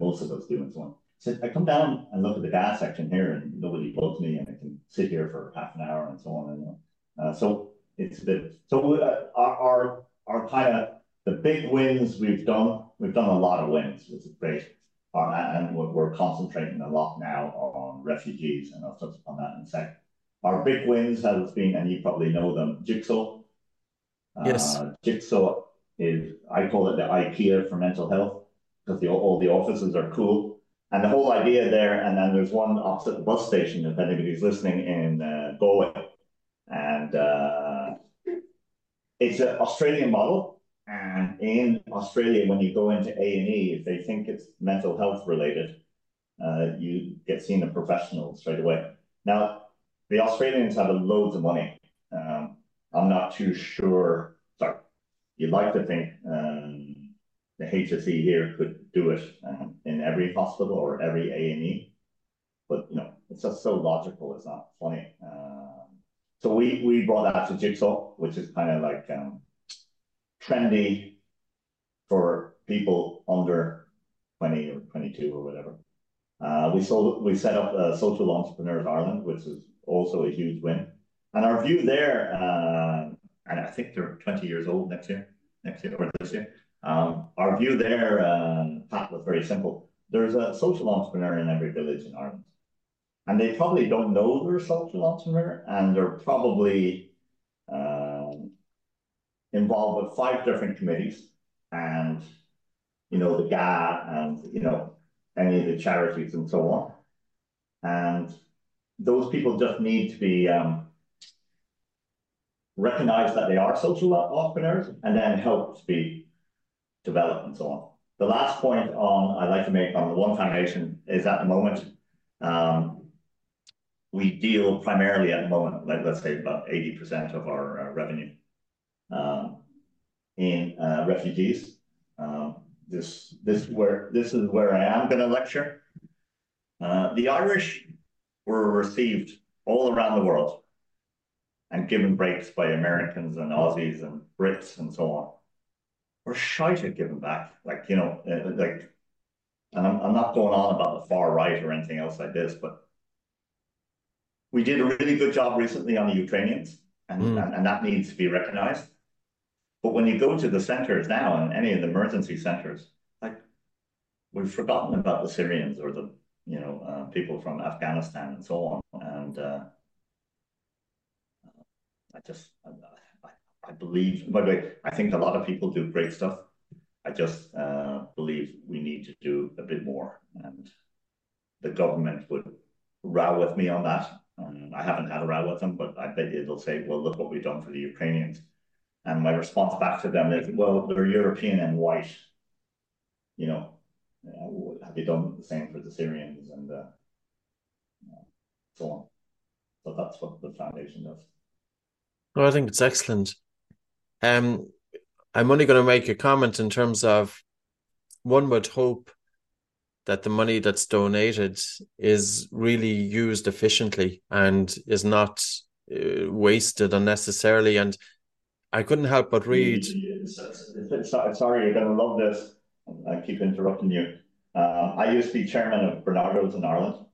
Most of us do, and so on. So I come down and look at the gas section here, and nobody bugs me, and I can sit here for half an hour and so on. And uh, so it's the so uh, our, our our kind of the big wins we've done. We've done a lot of wins, which is great. Our, and we're, we're concentrating a lot now on refugees, and I'll touch upon that in a sec. Our big wins has been, and you probably know them, Jigsaw. Yes. Uh, Jigsaw is, I call it the IKEA for mental health because the, all the offices are cool. And the whole idea there, and then there's one opposite the bus station, if anybody's listening in uh, Galway. And uh, it's an Australian model. And in Australia, when you go into A&E, if they think it's mental health related, uh, you get seen a professional straight away. Now, the Australians have loads of money. Um, I'm not too sure. Sorry, you'd like to think um, the HSE here could do it um, in every hospital or every A&E, but you know it's just so logical. It's not funny. Uh, so we we brought that to Jigsaw, which is kind of like um, trendy for people under 20 or 22 or whatever. Uh, we sold we set up uh, Social Entrepreneurs Ireland, which is also a huge win. And our view there, uh, and I think they're 20 years old next year, next year or this year. Um, our view there, uh, Pat, was very simple. There's a social entrepreneur in every village in Ireland and they probably don't know they're a social entrepreneur, and they're probably um, involved with five different committees, and you know the GAA and you know any of the charities and so on, and those people just need to be um, recognized that they are social entrepreneurs, and then help to be developed and so on. The last point on I'd like to make on the One Foundation is at the moment. Um, we deal primarily at the moment, like let's say about 80% of our uh, revenue um, in uh, refugees. Um, this this where this is where I am going to lecture. Uh, the Irish were received all around the world and given breaks by Americans and Aussies and Brits and so on. We're shy to giving back. Like, you know, uh, like, and I'm, I'm not going on about the far right or anything else like this, but we did a really good job recently on the Ukrainians, and, mm. and, and, that needs to be recognized. But when you go to the centers now and any of the emergency centers, like we've forgotten about the Syrians or the you know uh, people from Afghanistan and so on. And uh, I just I, I, believe. By the way, I think a lot of people do great stuff. I just uh, believe we need to do a bit more, and the government would row with me on that. Um, I haven't had a row with them, but I bet it'll say, "Well, look what we've done for the Ukrainians." And my response back to them is, well, they're European and white. You know, uh, have you done the same for the Syrians and uh, so on? So that's what the foundation does. Well, I think it's excellent. Um, I'm only going to make a comment in terms of one would hope that the money that's donated is really used efficiently and is not uh, wasted unnecessarily. And I couldn't help but read. Sorry, you're going to love this. I keep interrupting you. Uh, I used to be chairman of Barnardo's in Ireland,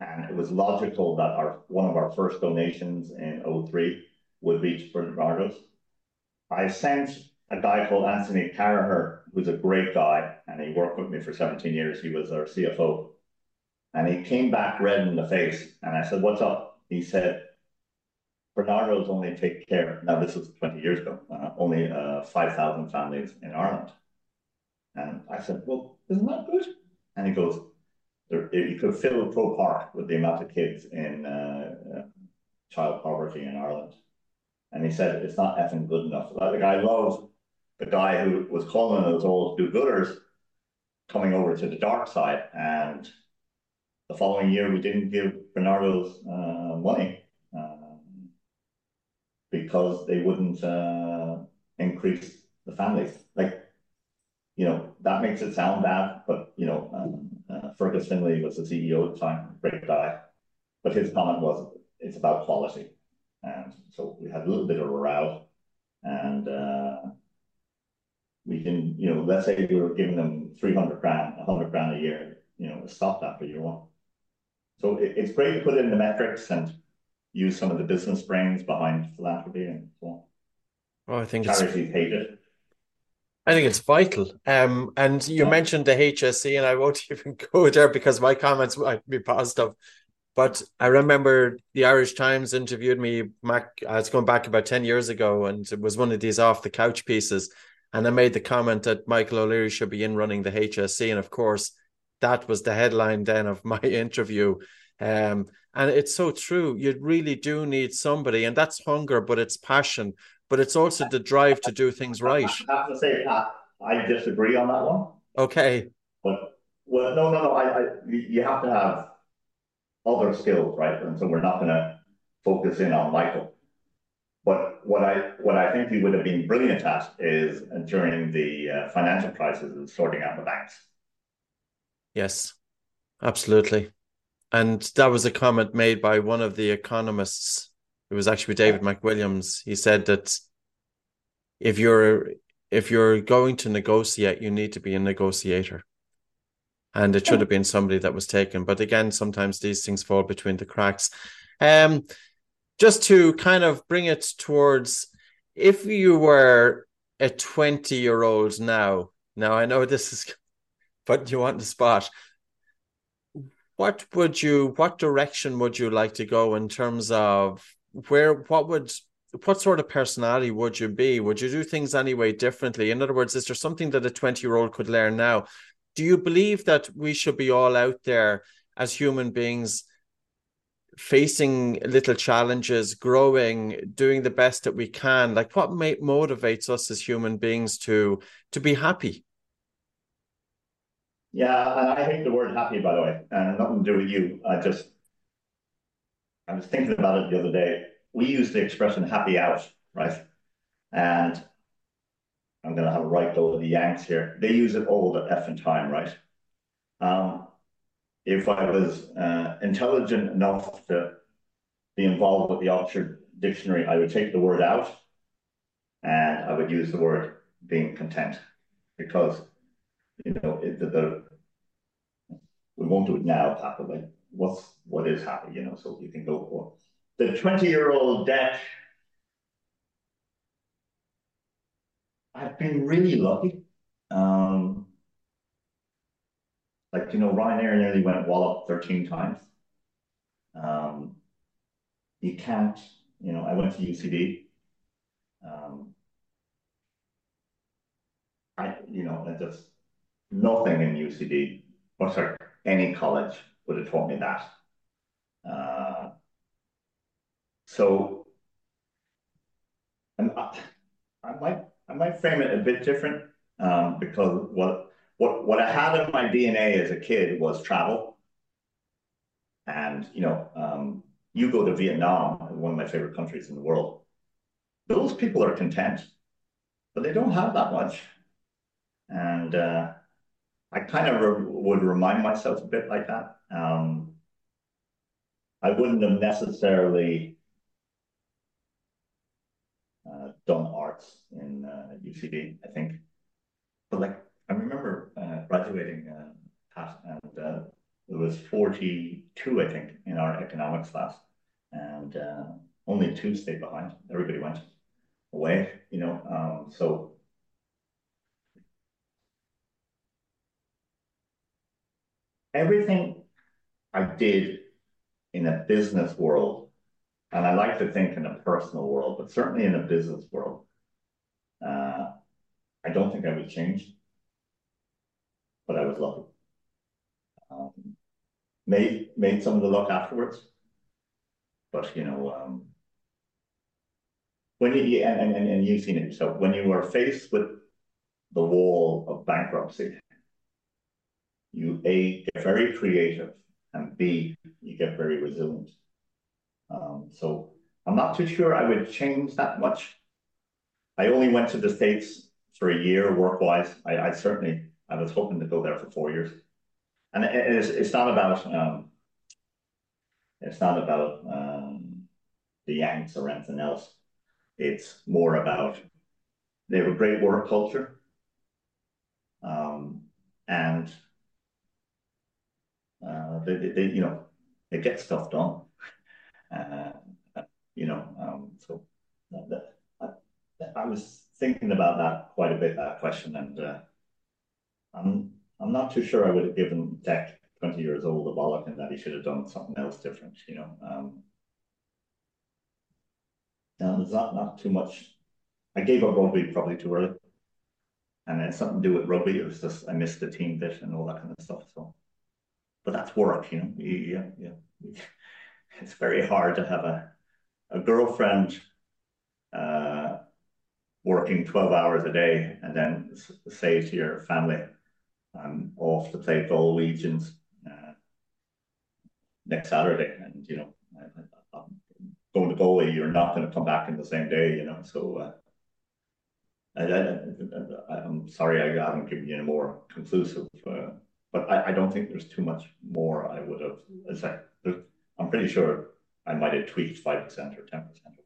and it was logical that our one of our first donations in 03 would be to Barnardo's. I sent a guy called Anthony Carraher, who's a great guy, and he worked with me for 17 years. He was our CFO. And he came back red in the face, and I said, What's up? He said, Barnardo's only take care, now this was 20 years ago, uh, only uh, 5,000 families in Ireland. And I said, Well, isn't that good? And he goes, You could fill a Croke Park with the amount of kids in uh, uh, child poverty in Ireland. And he said, It's not effing good enough. Like, I love the guy who was calling us all do gooders coming over to the dark side. And the following year, we didn't give Barnardo's uh, money because they wouldn't uh, increase the families. Like, you know, that makes it sound bad, but, you know, um, uh, Fergus Finlay was the CEO at the time, great guy. But his comment was, it's about quality. And so we had a little bit of a row. And uh, we can, you know, let's say we were giving them 300 grand, 100 grand a year, you know, stop that for year one. So it, it's great to put in the metrics and use some of the business brains behind philanthropy and so on. Oh, I think charities hate it. I think it's vital. Um, and you yeah. mentioned the HSE, and I won't even go there because my comments might be positive. But I remember the Irish Times interviewed me. Mac, uh, it's going back about ten years ago, and it was one of these off the couch pieces. And I made the comment that Michael O'Leary should be in running the HSE, and of course, that was the headline then of my interview. Um, and it's so true. You really do need somebody, and that's hunger, but it's passion, but it's also the drive to do things right. I have to say, I, I disagree on that one. Okay. But well, no, no, no. I, I, you have to have other skills, right? And so we're not going to focus in on Michael. But what I what I think he would have been brilliant at is during the uh, financial crisis is sorting out the banks. Yes, absolutely. And that was a comment made by one of the economists. It was actually David McWilliams. He said that if you're if you're going to negotiate, you need to be a negotiator. And it should have been somebody that was taken. But again, sometimes these things fall between the cracks. Um, just to kind of bring it towards if you were a 20 year old now, now I know this is but you want the spot what would you what direction would you like to go in terms of where what would what sort of personality would you be would you do things anyway differently in other words is there something that a 20 year old could learn now do you believe that we should be all out there as human beings facing little challenges growing doing the best that we can like what motivates us as human beings to to be happy yeah, I hate the word happy, by the way, and nothing to do with you. I just, I was thinking about it the other day. We use the expression happy out, right? And I'm going to have a right go the Yanks here. They use it all the effing time, right? Um, if I was uh, intelligent enough to be involved with the Oxford Dictionary, I would take the word out and I would use the word being content because you know it, the, the we won't do it now, but like what's what is happy, you know, so you can go for the 20 year old debt. I've been really lucky. Um, like you know, Ryanair nearly went wallop 13 times. Um, you can't, you know, I went to UCD. Um, I, you know, I just nothing in UCD, or sorry, any college would have taught me that. Uh, so, and I, I might I might frame it a bit different um, because what what what I had in my DNA as a kid was travel, and you know, um, you go to Vietnam, one of my favorite countries in the world. Those people are content, but they don't have that much, and uh, I kind of re would remind myself a bit like that. Um, I wouldn't have necessarily uh, done arts in uh, UCD, I think. But like, I remember uh, graduating, uh, Pat, and uh, there was 42, I think, in our economics class, and uh, only two stayed behind. Everybody went away, you know. Um, so everything I did in a business world, and I like to think in a personal world, but certainly in a business world, uh, I don't think I would change, but I was lucky. Um, made made some of the luck afterwards, but you know, um, when you and, and and you've seen it so when you are faced with the wall of bankruptcy you A, get very creative, and B, you get very resilient. Um, so I'm not too sure I would change that much. I only went to the States for a year work-wise. I, I certainly, I was hoping to go there for four years. And it, it's, it's not about, um, it's not about um, the Yanks or anything else. It's more about, they have a great work culture. Um, and uh, they, they, they, you know, they get stuff done. Uh, you know, um, so that, that, I, I was thinking about that quite a bit, that question, and uh, I'm I'm not too sure I would have given Deck 20 years old a bollock and that he should have done something else different, you know. Um, now, there's not, not too much. I gave up rugby probably too early. And then something to do with rugby. It was just, I missed the team bit and all that kind of stuff. So but that's work, you know. Yeah, yeah. It's very hard to have a a girlfriend uh, working 12 hours a day and then say to your family, I'm off to play Galwegians uh, next Saturday. And, you know, I, am going to Galway, you're not going to come back in the same day, you know. So uh, I, am sorry I haven't given you any more conclusive uh, but I, I don't think there's too much more I would have. It's like I'm pretty sure I might have tweaked five percent or ten percent of it.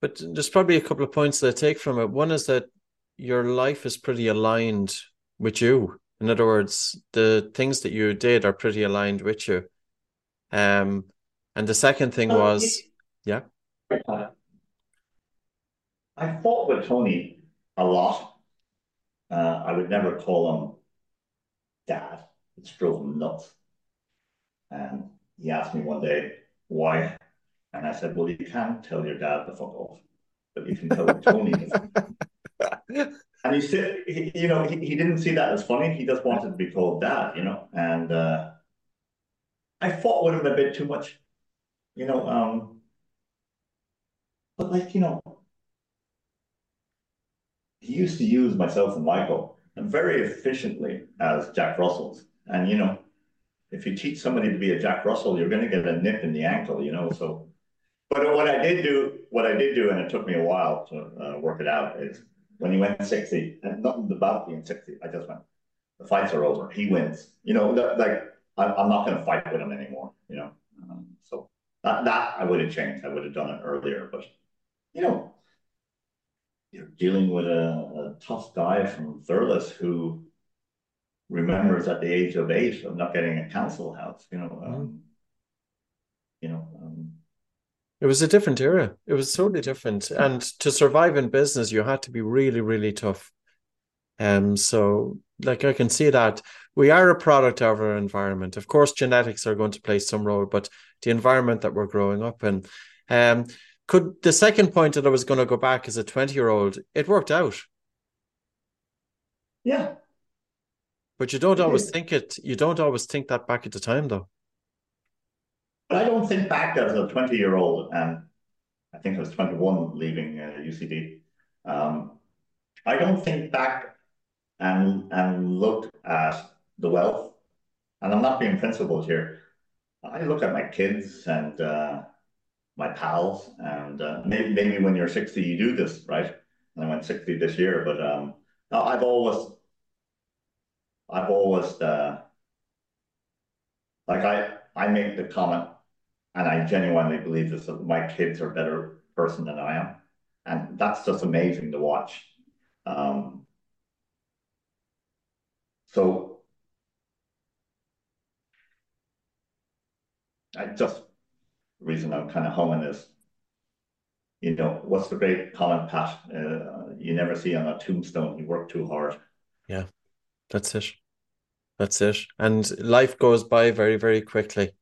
But there's probably a couple of points that I take from it. One is that your life is pretty aligned with you. In other words, the things that you did are pretty aligned with you. Um, and the second thing uh, was, yeah. Uh, I fought with Tony a lot. Uh, I would never call him dad. It's drove him nuts. And he asked me one day, why? And I said, well, you can't tell your dad to fuck off, but you can tell Tony And he said, he, you know, he, he didn't see that as funny. He just wanted to be called dad, you know. And uh, I fought with him a bit too much, you know. Um, but like, you know, he used to use myself and Michael and very efficiently as Jack Russells. And, you know, if you teach somebody to be a Jack Russell, you're going to get a nip in the ankle, you know. So, but what I did do, what I did do, and it took me a while to uh, work it out, is when he went 60, and nothing about being 60, I just went, the fights are over. He wins. You know, like, I'm not going to fight with him anymore, you know. Um, so that, that I would have changed. I would have done it earlier. But, you know, you're dealing with a, a tough guy from Thurles who remembers at the age of eight of not getting a council house, you know, um, mm. you know, it was a different era. It was totally different. And to survive in business, you had to be really, really tough. Um, so like I can see that we are a product of our environment. Of course, genetics are going to play some role, but the environment that we're growing up in. Um, could the second point that I was going to go back as a 20 year old, it worked out. Yeah. But you don't always think it, you don't always think that back at the time though. But I don't think back as a 20 year old, and I think I was 21 leaving uh, UCD. Um, I don't think back and and look at the wealth, and I'm not being principled here. I look at my kids and uh, my pals, and uh, maybe, maybe when you're 60, you do this, right? And I went 60 this year, but um, I've always, I've always, uh, like I, I make the comment, and I genuinely believe this, that my kids are a better person than I am. And that's just amazing to watch. Um, so I just reason I'm kind of humming is, you know, what's the great comment, Pat? Uh, you never see on a tombstone. You work too hard. Yeah, that's it. That's it. And life goes by very, very quickly.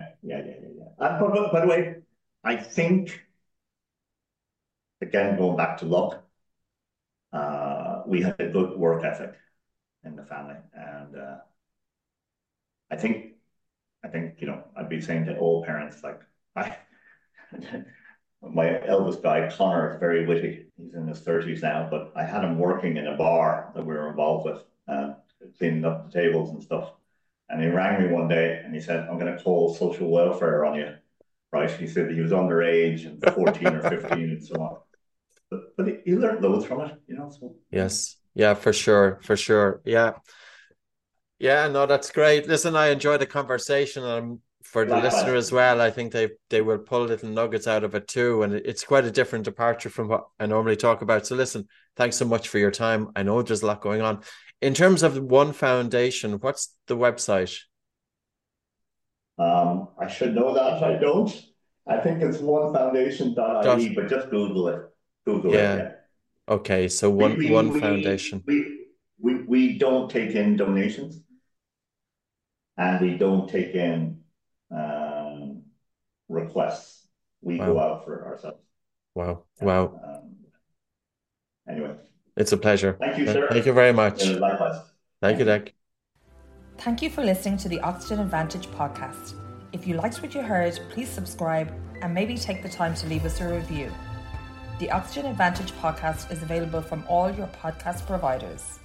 Yeah, yeah, yeah, yeah. By, by the way, I think again going back to luck, uh, we had a good work ethic in the family, and uh, I think I think, you know, I'd be saying to all parents, like, I, my eldest guy, Connor, is very witty. He's in his 30s now, but I had him working in a bar that we were involved with, uh, cleaning up the tables and stuff. And he rang me one day and he said, I'm going to call social welfare on you. Right. He said he was underage and 14 or 15 and so on. But, but he learned loads from it, you know. So. Yes. Yeah, for sure. For sure. Yeah. Yeah, no, that's great. Listen, I enjoyed the conversation. and for the listener as well, I think they they will pull little nuggets out of it too, and it's quite a different departure from what I normally talk about. So, listen, thanks so much for your time. I know there's a lot going on. In terms of One Foundation, what's the website? Um, I should know that. I don't. I think it's onefoundation.ie, but just Google it. Google yeah. it. Yeah. Okay, so one we, one we, foundation. We, we we don't take in donations and we don't take in um, requests. We wow. go out for ourselves. Wow. Wow. Um, anyway. It's a pleasure. Thank you, sir. Thank you very much. likewise. Thank you, Deck. Thank you for listening to the Oxygen Advantage podcast. If you liked what you heard, please subscribe and maybe take the time to leave us a review. The Oxygen Advantage podcast is available from all your podcast providers.